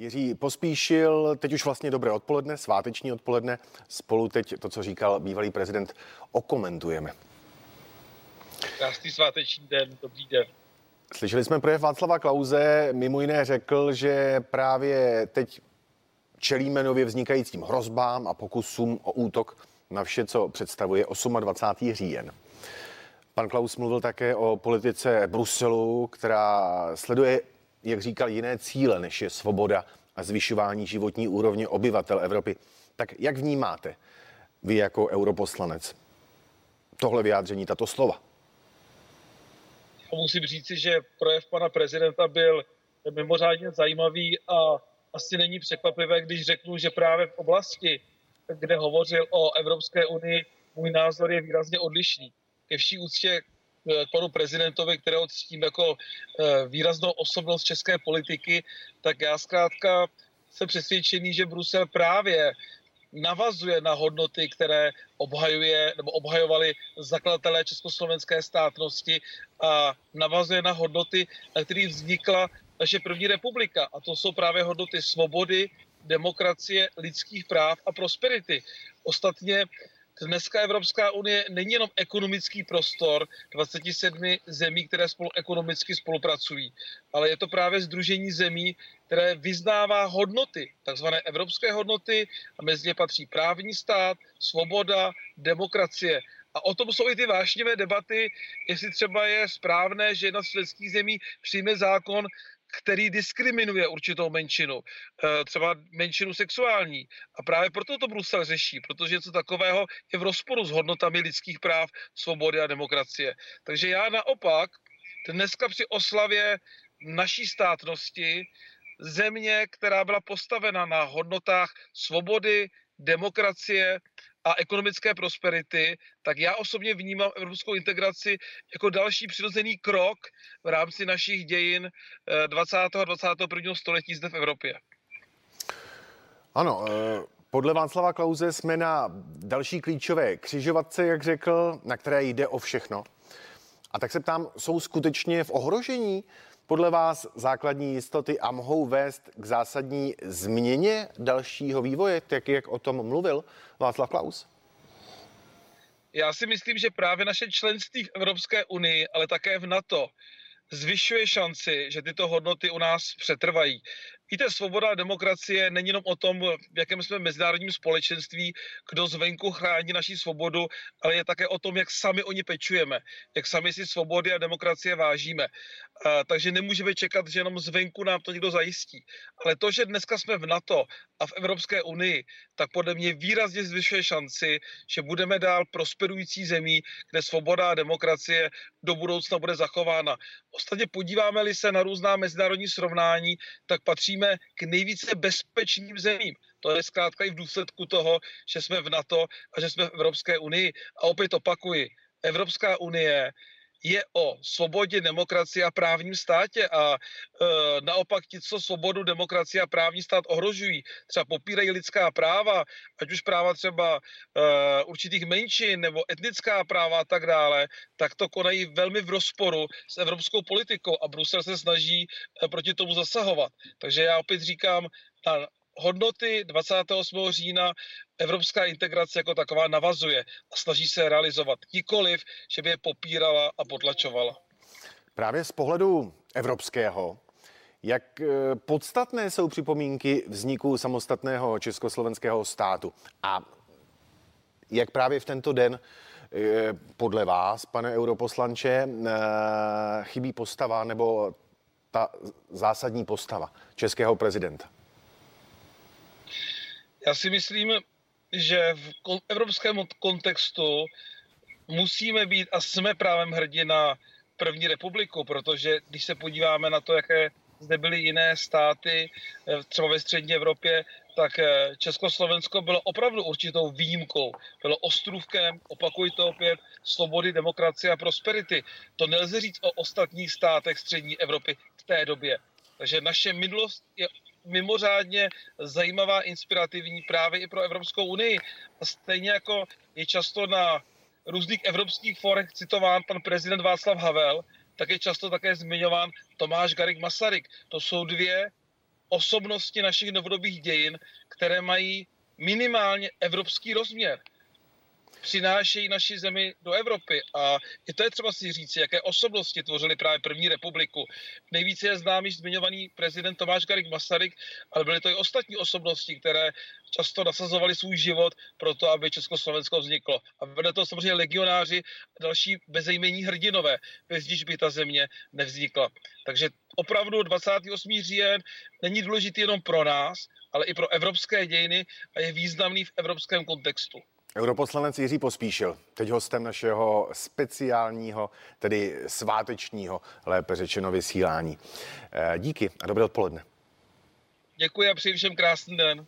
Jiří Pospíšil, teď už vlastně dobré odpoledne, sváteční odpoledne. Spolu teď to, co říkal bývalý prezident, okomentujeme. Krásný sváteční den, dobrý den. Slyšeli jsme projev Václava Klauze, mimo jiné řekl, že právě teď čelíme nově vznikajícím hrozbám a pokusům o útok na vše, co představuje 28. říjen. Pan Klaus mluvil také o politice Bruselu, která sleduje, jak říkal, jiné cíle, než je svoboda a zvyšování životní úrovně obyvatel Evropy. Tak jak vnímáte vy jako europoslanec tohle vyjádření, tato slova? Musím říci, že projev pana prezidenta byl mimořádně zajímavý a asi není překvapivé, když řeknu, že právě v oblasti, kde hovořil o Evropské unii, můj názor je výrazně odlišný. Ke vší úctě k panu prezidentovi, kterého cítím jako eh, výraznou osobnost české politiky, tak já zkrátka jsem přesvědčený, že Brusel právě navazuje na hodnoty, které obhajuje nebo obhajovali zakladatelé československé státnosti a navazuje na hodnoty, na kterých vznikla naše první republika. A to jsou právě hodnoty svobody, demokracie, lidských práv a prosperity. Ostatně dneska Evropská unie není jenom ekonomický prostor 27 zemí, které spolu ekonomicky spolupracují, ale je to právě združení zemí, které vyznává hodnoty, takzvané evropské hodnoty a mezi ně patří právní stát, svoboda, demokracie. A o tom jsou i ty vášnivé debaty, jestli třeba je správné, že jedna z členských zemí přijme zákon, který diskriminuje určitou menšinu, eh, třeba menšinu sexuální. A právě proto to Brusel řeší, protože něco takového je v rozporu s hodnotami lidských práv, svobody a demokracie. Takže já naopak dneska při oslavě naší státnosti země, která byla postavena na hodnotách svobody, demokracie a ekonomické prosperity, tak já osobně vnímám evropskou integraci jako další přirozený krok v rámci našich dějin 20. Eh, a 21. století zde v Evropě. Ano, eh, podle Václava Klauze jsme na další klíčové křižovatce, jak řekl, na které jde o všechno. A tak se ptám, jsou skutečně v ohrožení podle vás základní jistoty a mohou vést k zásadní změně dalšího vývoje, tak jak o tom mluvil Václav Klaus? Já si myslím, že právě naše členství v Evropské unii, ale také v NATO, zvyšuje šanci, že tyto hodnoty u nás přetrvají. Víte, svoboda a demokracie není jenom o tom, v jakém jsme mezinárodním společenství, kdo zvenku chrání naši svobodu, ale je také o tom, jak sami o ní pečujeme, jak sami si svobody a demokracie vážíme. A, takže nemůžeme čekat, že jenom zvenku nám to někdo zajistí. Ale to, že dneska jsme v NATO a v Evropské unii, tak podle mě výrazně zvyšuje šanci, že budeme dál prosperující zemí, kde svoboda a demokracie do budoucna bude zachována. Ostatně podíváme-li se na různá mezinárodní srovnání, tak patříme k nejvíce bezpečným zemím. To je zkrátka i v důsledku toho, že jsme v NATO a že jsme v Evropské unii. A opět opakuji, Evropská unie je o svobodě, demokracii a právním státě a e, naopak ti, co svobodu, demokracii a právní stát ohrožují, třeba popírají lidská práva, ať už práva třeba e, určitých menšin nebo etnická práva a tak dále, tak to konají velmi v rozporu s evropskou politikou a Brusel se snaží e, proti tomu zasahovat. Takže já opět říkám, na hodnoty 28. října evropská integrace jako taková navazuje a snaží se realizovat. Nikoliv, že by je popírala a potlačovala. Právě z pohledu evropského, jak eh, podstatné jsou připomínky vzniku samostatného československého státu a jak právě v tento den eh, podle vás, pane europoslanče, eh, chybí postava nebo ta zásadní postava českého prezidenta? Já si myslím, že v evropském kontextu musíme být a jsme právem hrdí na první republiku, protože když se podíváme na to, jaké zde byly jiné státy, eh, třeba ve střední Evropě, tak eh, Československo bylo opravdu určitou výjimkou. Bylo ostrůvkem, opakuji to opět, svobody, demokracie a prosperity. To nelze říct o ostatních státech střední Evropy v té době. Takže naše minulost je mimořádně zajímavá, inspirativní právě i pro Evropskou unii. Stejně jako je často na různých evropských forech citován pan prezident Václav Havel, tak je často také zmiňován Tomáš Garik Masaryk. To jsou dvě osobnosti našich novodobých dějin, které mají minimálně evropský rozměr přinášejí naši zemi do Evropy. A i to je třeba si říct, jaké osobnosti tvořily právě první republiku. Nejvíce je známý zmiňovaný prezident Tomáš Garik Masaryk, ale byly to i ostatní osobnosti, které často nasazovali svůj život pro to, aby Československo vzniklo. A vedle toho samozřejmě legionáři a další bezejmení hrdinové, bez níž by ta země nevznikla. Takže opravdu 28. říjen není důležitý jenom pro nás, ale i pro evropské dějiny a je významný v evropském kontextu. Europoslanec Jiří Pospíšil, teď hostem našeho speciálního, tedy svátečního, lépe řečeno vysílání. Eh, díky a dobré odpoledne. Děkuji a přeji všem krásný den.